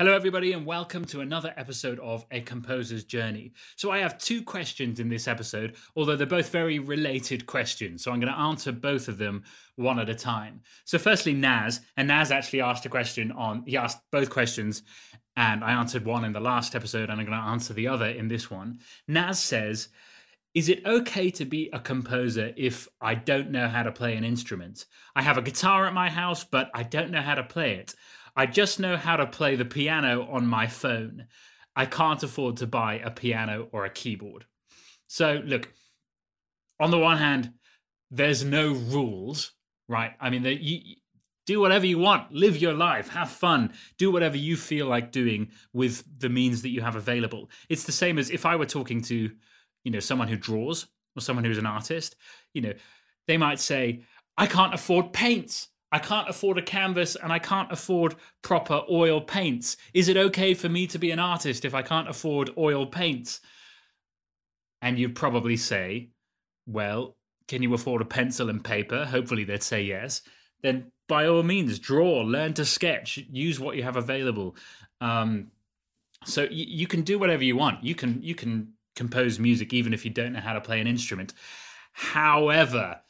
Hello, everybody, and welcome to another episode of A Composer's Journey. So, I have two questions in this episode, although they're both very related questions. So, I'm going to answer both of them one at a time. So, firstly, Naz, and Naz actually asked a question on, he asked both questions, and I answered one in the last episode, and I'm going to answer the other in this one. Naz says, is it okay to be a composer if I don't know how to play an instrument? I have a guitar at my house, but I don't know how to play it. I just know how to play the piano on my phone. I can't afford to buy a piano or a keyboard. So, look, on the one hand, there's no rules, right? I mean, you do whatever you want, live your life, have fun, do whatever you feel like doing with the means that you have available. It's the same as if I were talking to, you know, someone who draws or someone who's an artist, you know, they might say, I can't afford paints. I can't afford a canvas and I can't afford proper oil paints. Is it okay for me to be an artist if I can't afford oil paints? And you'd probably say, well, can you afford a pencil and paper? Hopefully they'd say yes. Then by all means, draw, learn to sketch, use what you have available. Um, so y- you can do whatever you want. You can you can compose music even if you don't know how to play an instrument. However,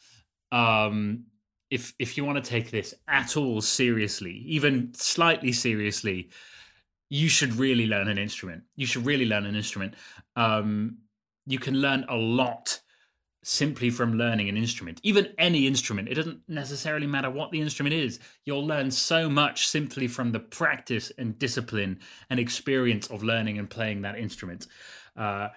um, if if you want to take this at all seriously, even slightly seriously, you should really learn an instrument. You should really learn an instrument. Um, you can learn a lot simply from learning an instrument, even any instrument. It doesn't necessarily matter what the instrument is. You'll learn so much simply from the practice and discipline and experience of learning and playing that instrument. Uh,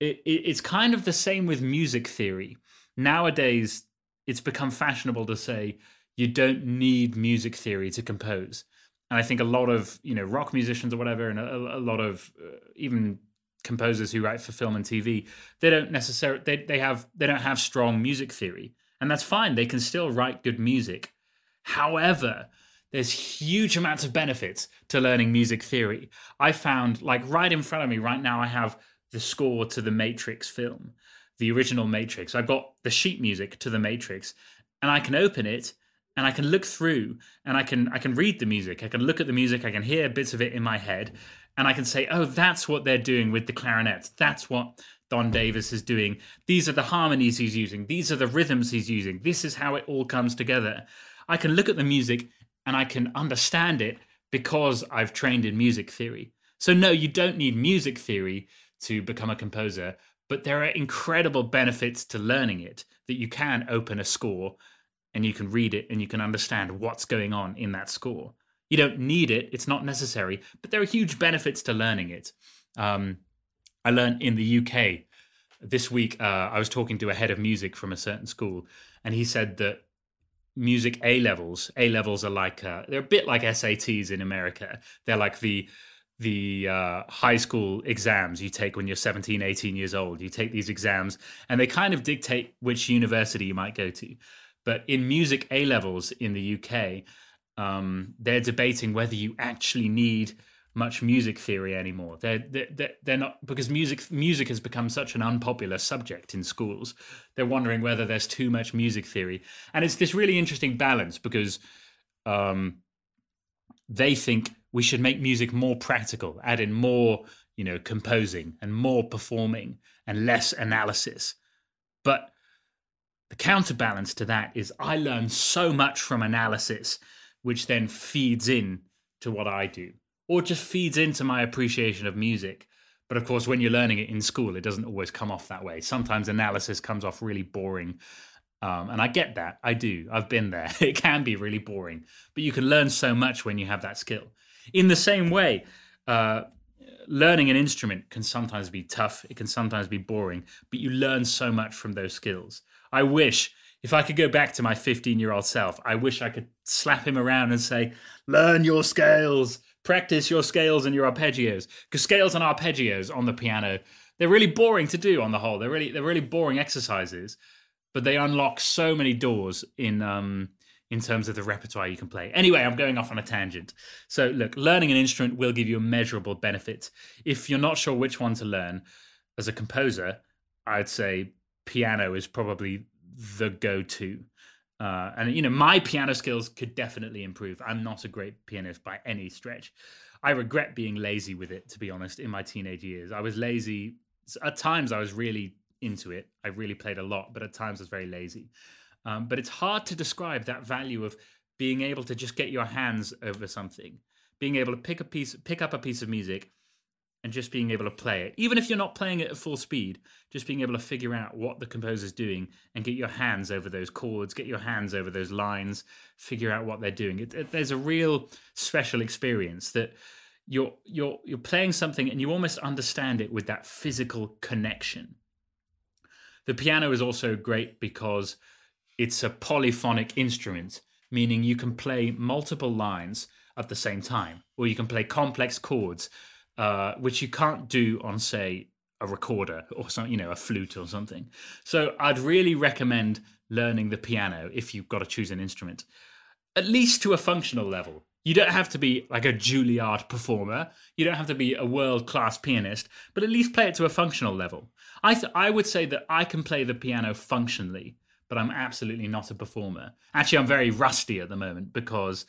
it, it, it's kind of the same with music theory. Nowadays, it's become fashionable to say you don't need music theory to compose. And I think a lot of you know rock musicians or whatever, and a, a lot of uh, even composers who write for film and TV, they don't necessarily they they have they don't have strong music theory, and that's fine. They can still write good music. However, there's huge amounts of benefits to learning music theory. I found like right in front of me right now, I have the score to the Matrix film the original Matrix. I've got the sheet music to the Matrix, and I can open it and I can look through and I can I can read the music. I can look at the music. I can hear bits of it in my head, and I can say, "Oh, that's what they're doing with the clarinets. That's what Don Davis is doing. These are the harmonies he's using. These are the rhythms he's using. This is how it all comes together." I can look at the music and I can understand it because I've trained in music theory. So no, you don't need music theory to become a composer, but there are incredible benefits to learning it that you can open a score and you can read it and you can understand what's going on in that score. You don't need it, it's not necessary, but there are huge benefits to learning it. Um, I learned in the UK this week, uh, I was talking to a head of music from a certain school, and he said that music A levels, A levels are like, uh, they're a bit like SATs in America. They're like the the uh, high school exams you take when you're 17 18 years old. You take these exams and they kind of dictate which university you might go to. But in music a levels in the uk um, they're debating whether you actually need much music theory anymore. They're, they're, they're not because music music has become such an unpopular subject in schools they're wondering whether there's too much music theory. And it's this really interesting balance because um, they think we should make music more practical, add in more, you know, composing and more performing and less analysis. But the counterbalance to that is I learn so much from analysis, which then feeds in to what I do, or just feeds into my appreciation of music. But of course, when you're learning it in school, it doesn't always come off that way. Sometimes analysis comes off really boring um, and I get that. I do. I've been there. It can be really boring, but you can learn so much when you have that skill. In the same way, uh, learning an instrument can sometimes be tough. It can sometimes be boring, but you learn so much from those skills. I wish if I could go back to my 15 year old self, I wish I could slap him around and say, learn your scales, practice your scales and your arpeggios. Because scales and arpeggios on the piano, they're really boring to do on the whole. They're really, they're really boring exercises but they unlock so many doors in um, in terms of the repertoire you can play. Anyway, I'm going off on a tangent. So, look, learning an instrument will give you a measurable benefit. If you're not sure which one to learn, as a composer, I'd say piano is probably the go-to. Uh, and you know, my piano skills could definitely improve. I'm not a great pianist by any stretch. I regret being lazy with it, to be honest, in my teenage years. I was lazy. At times, I was really into it. I really played a lot, but at times, I was very lazy. Um, but it's hard to describe that value of being able to just get your hands over something, being able to pick a piece, pick up a piece of music, and just being able to play it, even if you're not playing it at full speed, just being able to figure out what the composer's doing and get your hands over those chords, get your hands over those lines, figure out what they're doing. It, it, there's a real special experience that you're you're you're playing something and you almost understand it with that physical connection. The piano is also great because it's a polyphonic instrument, meaning you can play multiple lines at the same time, or you can play complex chords uh, which you can't do on, say, a recorder or some, you know, a flute or something. So I'd really recommend learning the piano if you've got to choose an instrument, at least to a functional level. You don't have to be like a Juilliard performer. You don't have to be a world class pianist, but at least play it to a functional level. I th- I would say that I can play the piano functionally, but I'm absolutely not a performer. Actually, I'm very rusty at the moment because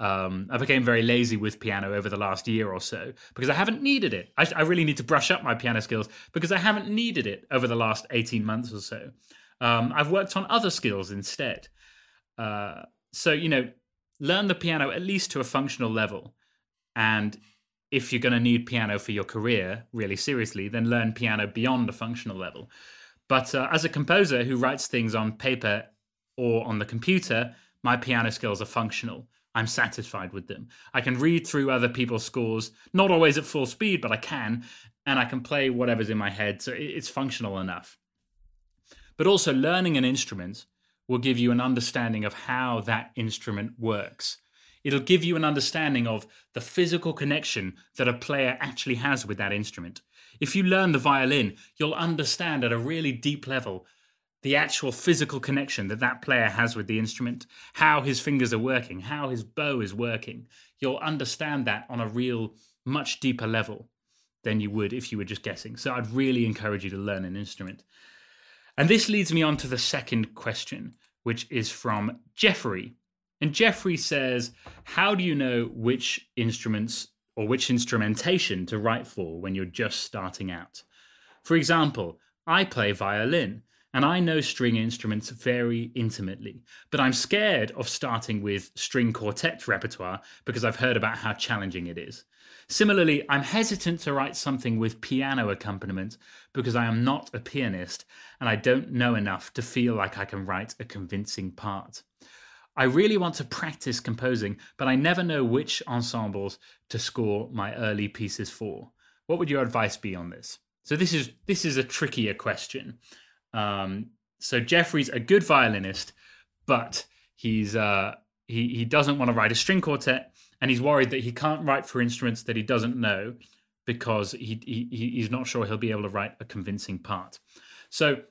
um, I became very lazy with piano over the last year or so because I haven't needed it. I, I, really need to brush up my piano skills because I haven't needed it over the last 18 months or so. Um, I've worked on other skills instead. Uh, so, you know, learn the piano at least to a functional level. And if you're going to need piano for your career really seriously, then learn piano beyond a functional level. But uh, as a composer who writes things on paper or on the computer, my piano skills are functional. I'm satisfied with them. I can read through other people's scores, not always at full speed, but I can, and I can play whatever's in my head, so it's functional enough. But also, learning an instrument will give you an understanding of how that instrument works. It'll give you an understanding of the physical connection that a player actually has with that instrument. If you learn the violin, you'll understand at a really deep level the actual physical connection that that player has with the instrument, how his fingers are working, how his bow is working. You'll understand that on a real, much deeper level than you would if you were just guessing. So I'd really encourage you to learn an instrument. And this leads me on to the second question, which is from Jeffrey. And Jeffrey says, How do you know which instruments or which instrumentation to write for when you're just starting out? For example, I play violin and I know string instruments very intimately, but I'm scared of starting with string quartet repertoire because I've heard about how challenging it is. Similarly, I'm hesitant to write something with piano accompaniment because I am not a pianist and I don't know enough to feel like I can write a convincing part. I really want to practice composing, but I never know which ensembles to score my early pieces for. What would your advice be on this? So this is this is a trickier question. Um, so Jeffrey's a good violinist, but he's uh, he he doesn't want to write a string quartet, and he's worried that he can't write for instruments that he doesn't know because he, he he's not sure he'll be able to write a convincing part. So,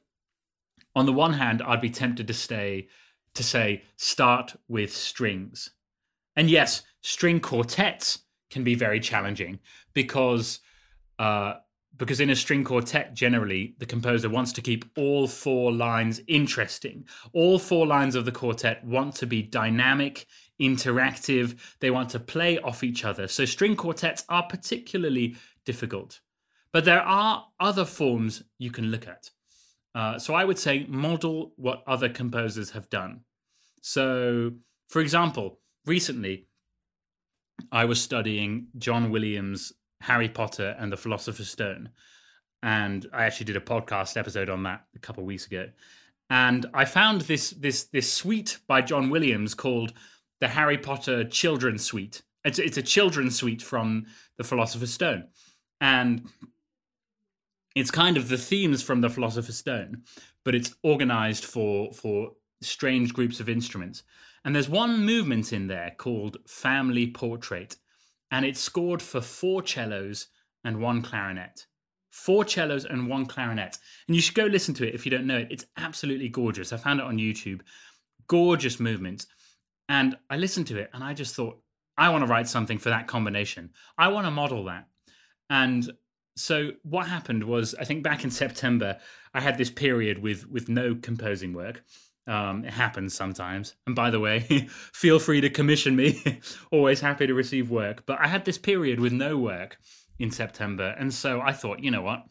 on the one hand, I'd be tempted to stay to say start with strings, and yes, string quartets can be very challenging because uh, because in a string quartet, generally, the composer wants to keep all four lines interesting. All four lines of the quartet want to be dynamic, interactive, they want to play off each other. So, string quartets are particularly difficult. But there are other forms you can look at. Uh, so, I would say model what other composers have done. So, for example, recently I was studying John Williams' Harry Potter and the Philosopher's Stone. And I actually did a podcast episode on that a couple of weeks ago. And I found this this this suite by John Williams called the Harry Potter Children's Suite. It's it's a children's suite from the Philosopher's Stone. And it's kind of the themes from the Philosopher's Stone, but it's organized for for strange groups of instruments. And there's one movement in there called Family Portrait and it's scored for four cellos and one clarinet. Four cellos and one clarinet. And you should go listen to it if you don't know it. It's absolutely gorgeous. I found it on YouTube. Gorgeous movement. And I listened to it and I just thought, I want to write something for that combination. I want to model that. And so what happened was I think back in September I had this period with with no composing work Um, it happens sometimes. And by the way, feel free to commission me. Always happy to receive work. But I had this period with no work in September. And so I thought, you know what?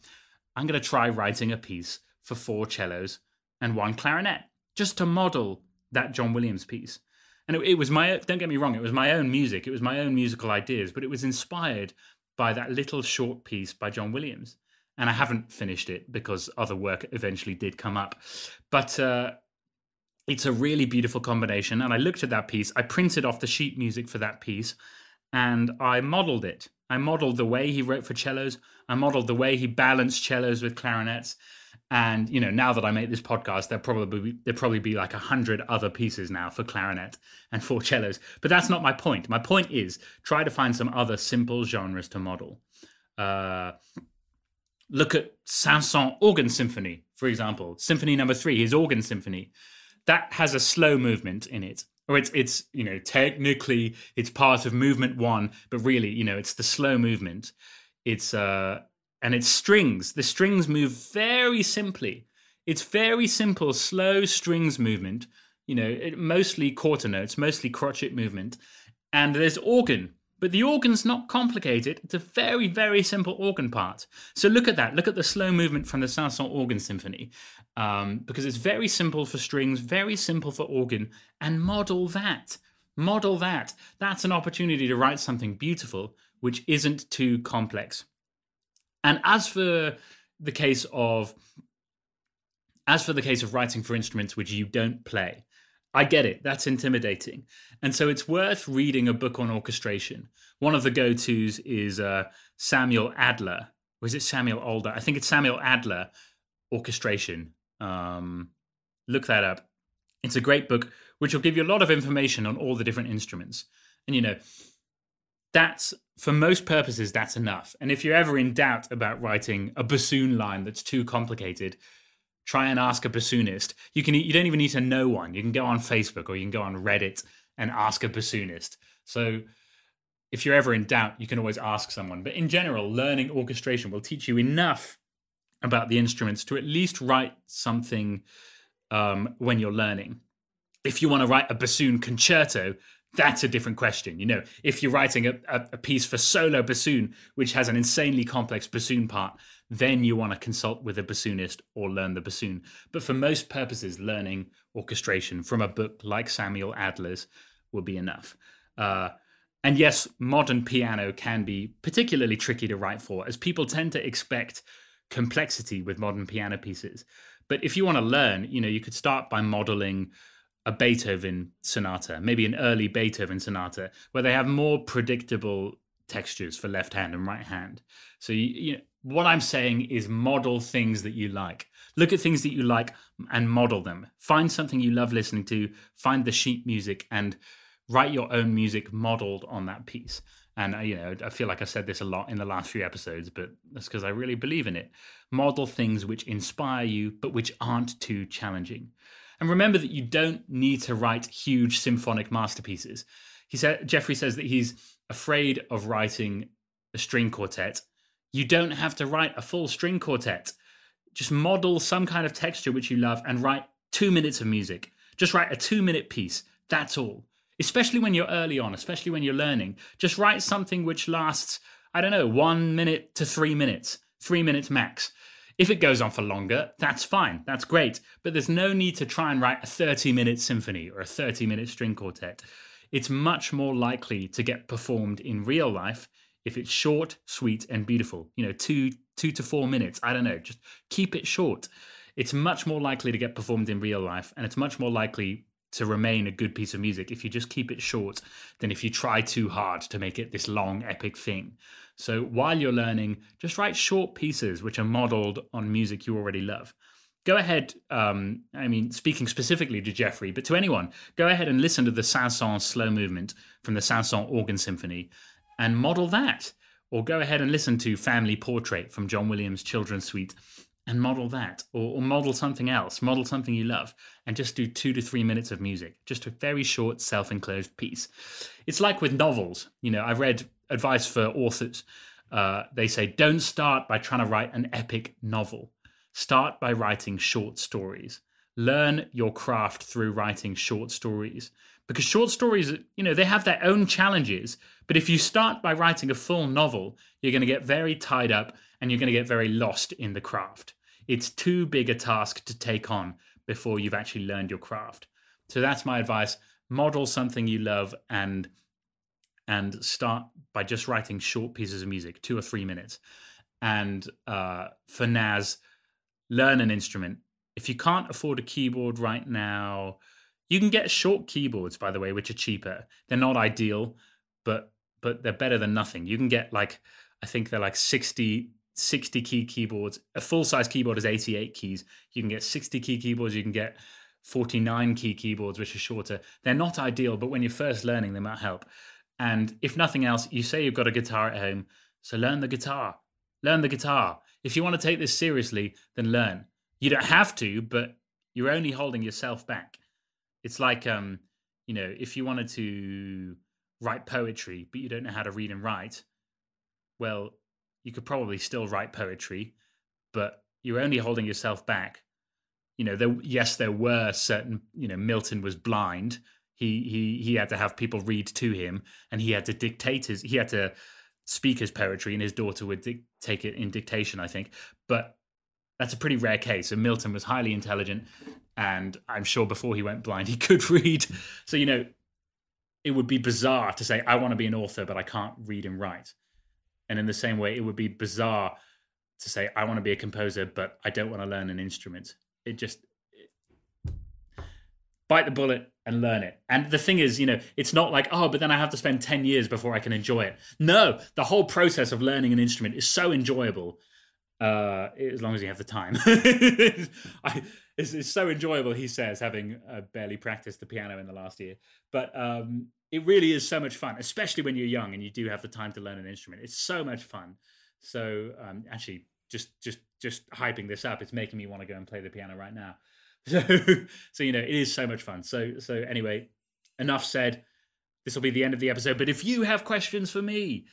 I'm going to try writing a piece for four cellos and one clarinet just to model that John Williams piece. And it, it was my, don't get me wrong, it was my own music. It was my own musical ideas, but it was inspired by that little short piece by John Williams. And I haven't finished it because other work eventually did come up. But uh, it's a really beautiful combination. And I looked at that piece, I printed off the sheet music for that piece, and I modeled it. I modeled the way he wrote for cellos, I modeled the way he balanced cellos with clarinets. And you know, now that I make this podcast, there probably there probably be like a hundred other pieces now for clarinet and for cellos. But that's not my point. My point is try to find some other simple genres to model. Uh, look at Saint-Saëns organ symphony, for example, Symphony Number Three, his organ symphony. That has a slow movement in it, or it's it's you know technically it's part of movement one, but really you know it's the slow movement. It's uh and it's strings. The strings move very simply. It's very simple, slow strings movement. You know, it, mostly quarter notes, mostly crotchet movement. And there's organ, but the organ's not complicated. It's a very, very simple organ part. So look at that. Look at the slow movement from the Saint-Saëns Organ Symphony, um, because it's very simple for strings, very simple for organ, and model that. Model that. That's an opportunity to write something beautiful, which isn't too complex. And as for the case of as for the case of writing for instruments which you don't play, I get it. That's intimidating. And so it's worth reading a book on orchestration. One of the go tos is uh, Samuel Adler. Or is it Samuel Alder? I think it's Samuel Adler, Orchestration. Um, look that up. It's a great book which will give you a lot of information on all the different instruments. And, you know, that's for most purposes that's enough and if you're ever in doubt about writing a bassoon line that's too complicated try and ask a bassoonist. You can you don't even need to know one. You can go on facebook or you can go on reddit and ask a bassoonist. So if you're ever in doubt you can always ask someone. But in general learning orchestration will teach you enough about the instruments to at least write something um, when you're learning. If you want to write a bassoon concerto that's a different question. You know, if you're writing a, a, a, piece for solo bassoon, which has an insanely complex bassoon part, then you want to consult with a bassoonist or learn the bassoon. But for most purposes, learning orchestration from a book like Samuel Adler's will be enough. Uh, and yes, modern piano can be particularly tricky to write for, as people tend to expect complexity with modern piano pieces. But if you want to learn, you know, you could start by modeling a Beethoven sonata, maybe an early Beethoven sonata, where they have more predictable textures for left hand and right hand. So you, you know, what I'm saying is model things that you like. Look at things that you like and model them. Find something you love listening to, find the sheet music and write your own music modeled on that piece. And uh, you know, I feel like I said this a lot in the last few episodes, but that's because I really believe in it. Model things which inspire you, but which aren't too challenging. And remember that you don't need to write huge symphonic masterpieces. He said Jeffrey says that he's afraid of writing a string quartet. You don't have to write a full string quartet. Just model some kind of texture which you love and write two minutes of music. Just write a two minute piece. That's all. Especially when you're early on, especially when you're learning. Just write something which lasts, I don't know, one minute to three minutes, three minutes max. If it goes on for longer, that's fine. That's great. But there's no need to try and write a 30 minute symphony or a 30 minute string quartet. It's much more likely to get performed in real life if it's short, sweet, and beautiful. You know, two, two to four minutes. I don't know. Just keep it short. It's much more likely to get performed in real life, and it's much more likely to remain a good piece of music if you just keep it short than if you try too hard to make it this long, epic thing. So while you're learning, just write short pieces which are modeled on music you already love. Go ahead, um, I mean, speaking specifically to Jeffrey, but to anyone, go ahead and listen to the Saint-Saëns slow movement from the Saint-Saëns Organ Symphony and model that. Or go ahead and listen to Family Portrait from John Williams' Children's Suite and model that. Or, or, model something else. Model something you love and just do two to three minutes of music. Just a very short self-enclosed piece. It's like with novels. You know i've read advice for authors. Uh, they say don't start by trying to write an epic novel. Start by writing short stories. Learn your craft through writing short stories because short stories you know they have their own challenges but if you start by writing a full novel you're going to get very tied up and you're going to get very lost in the craft. It's too big a task to take on before you've actually learned your craft. So that's my advice. Model something you love and and start by just writing short pieces of music two or three minutes. And uh, for Naz, learn an instrument. If you can't afford a keyboard right now, you can get short keyboards, by the way, which are cheaper. They're not ideal, but but they're better than nothing. You can get like I think they're like 60 60 key keyboards. A full size keyboard is 88 keys. You can get 60 key keyboards. You can get 49 key keyboards, which are shorter. They're not ideal, but when you're first learning, they might help. And if nothing else, you say you've got a guitar at home, so learn the guitar learn the guitar. If you want to take this seriously, then learn. You don't have to, but you're only holding yourself back. It's like, um, you know, if you wanted to write poetry, but you don't know how to read and write, well, you could probably still write poetry, but you're only holding yourself back. You know, there, yes, there were certain, you know, Milton was blind. He he he had to have people read to him, and he had to dictate his. He had to speak his poetry, and his daughter would take it in dictation, I think. But that's a pretty rare case. And Milton was highly intelligent, and I'm sure before he went blind, he could read. So, you know, it would be bizarre to say, I want to be an author, but I can't read and write. And in the same way, it would be bizarre to say, I want to be a composer, but I don't want to learn an instrument. It just, bite the bullet and learn it. And the thing is, you know, it's not like, oh, but then I have to spend 10 years before I can enjoy it. No, the whole process of learning an instrument is so enjoyable uh, as long as you have the time. I, it's, it's, so enjoyable, he says, having uh, barely practiced the piano in the last year. But um, it really is so much fun, especially when you're young and you do have the time to learn an instrument. It's so much fun. So um, actually, just just just hyping this up, it's making me want to go and play the piano right now. So, so you know, it is so much fun. So, so anyway, enough said. This will be the end of the episode. But if you have questions for me,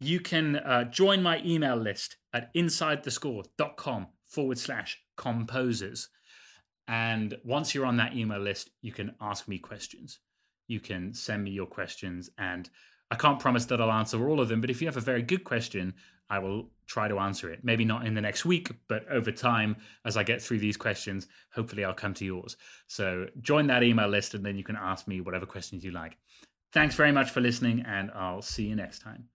you can uh, join my email list at insidethescore.com forward slash composers. And once you're on that email list, you can ask me questions. You can send me your questions, and I can't promise that I'll answer all of them. But if you have a very good question, I will try to answer it. Maybe not in the next week, but over time, as I get through these questions, hopefully I'll come to yours. So join that email list and then you can ask me whatever questions you like. Thanks very much for listening, and I'll see you next time.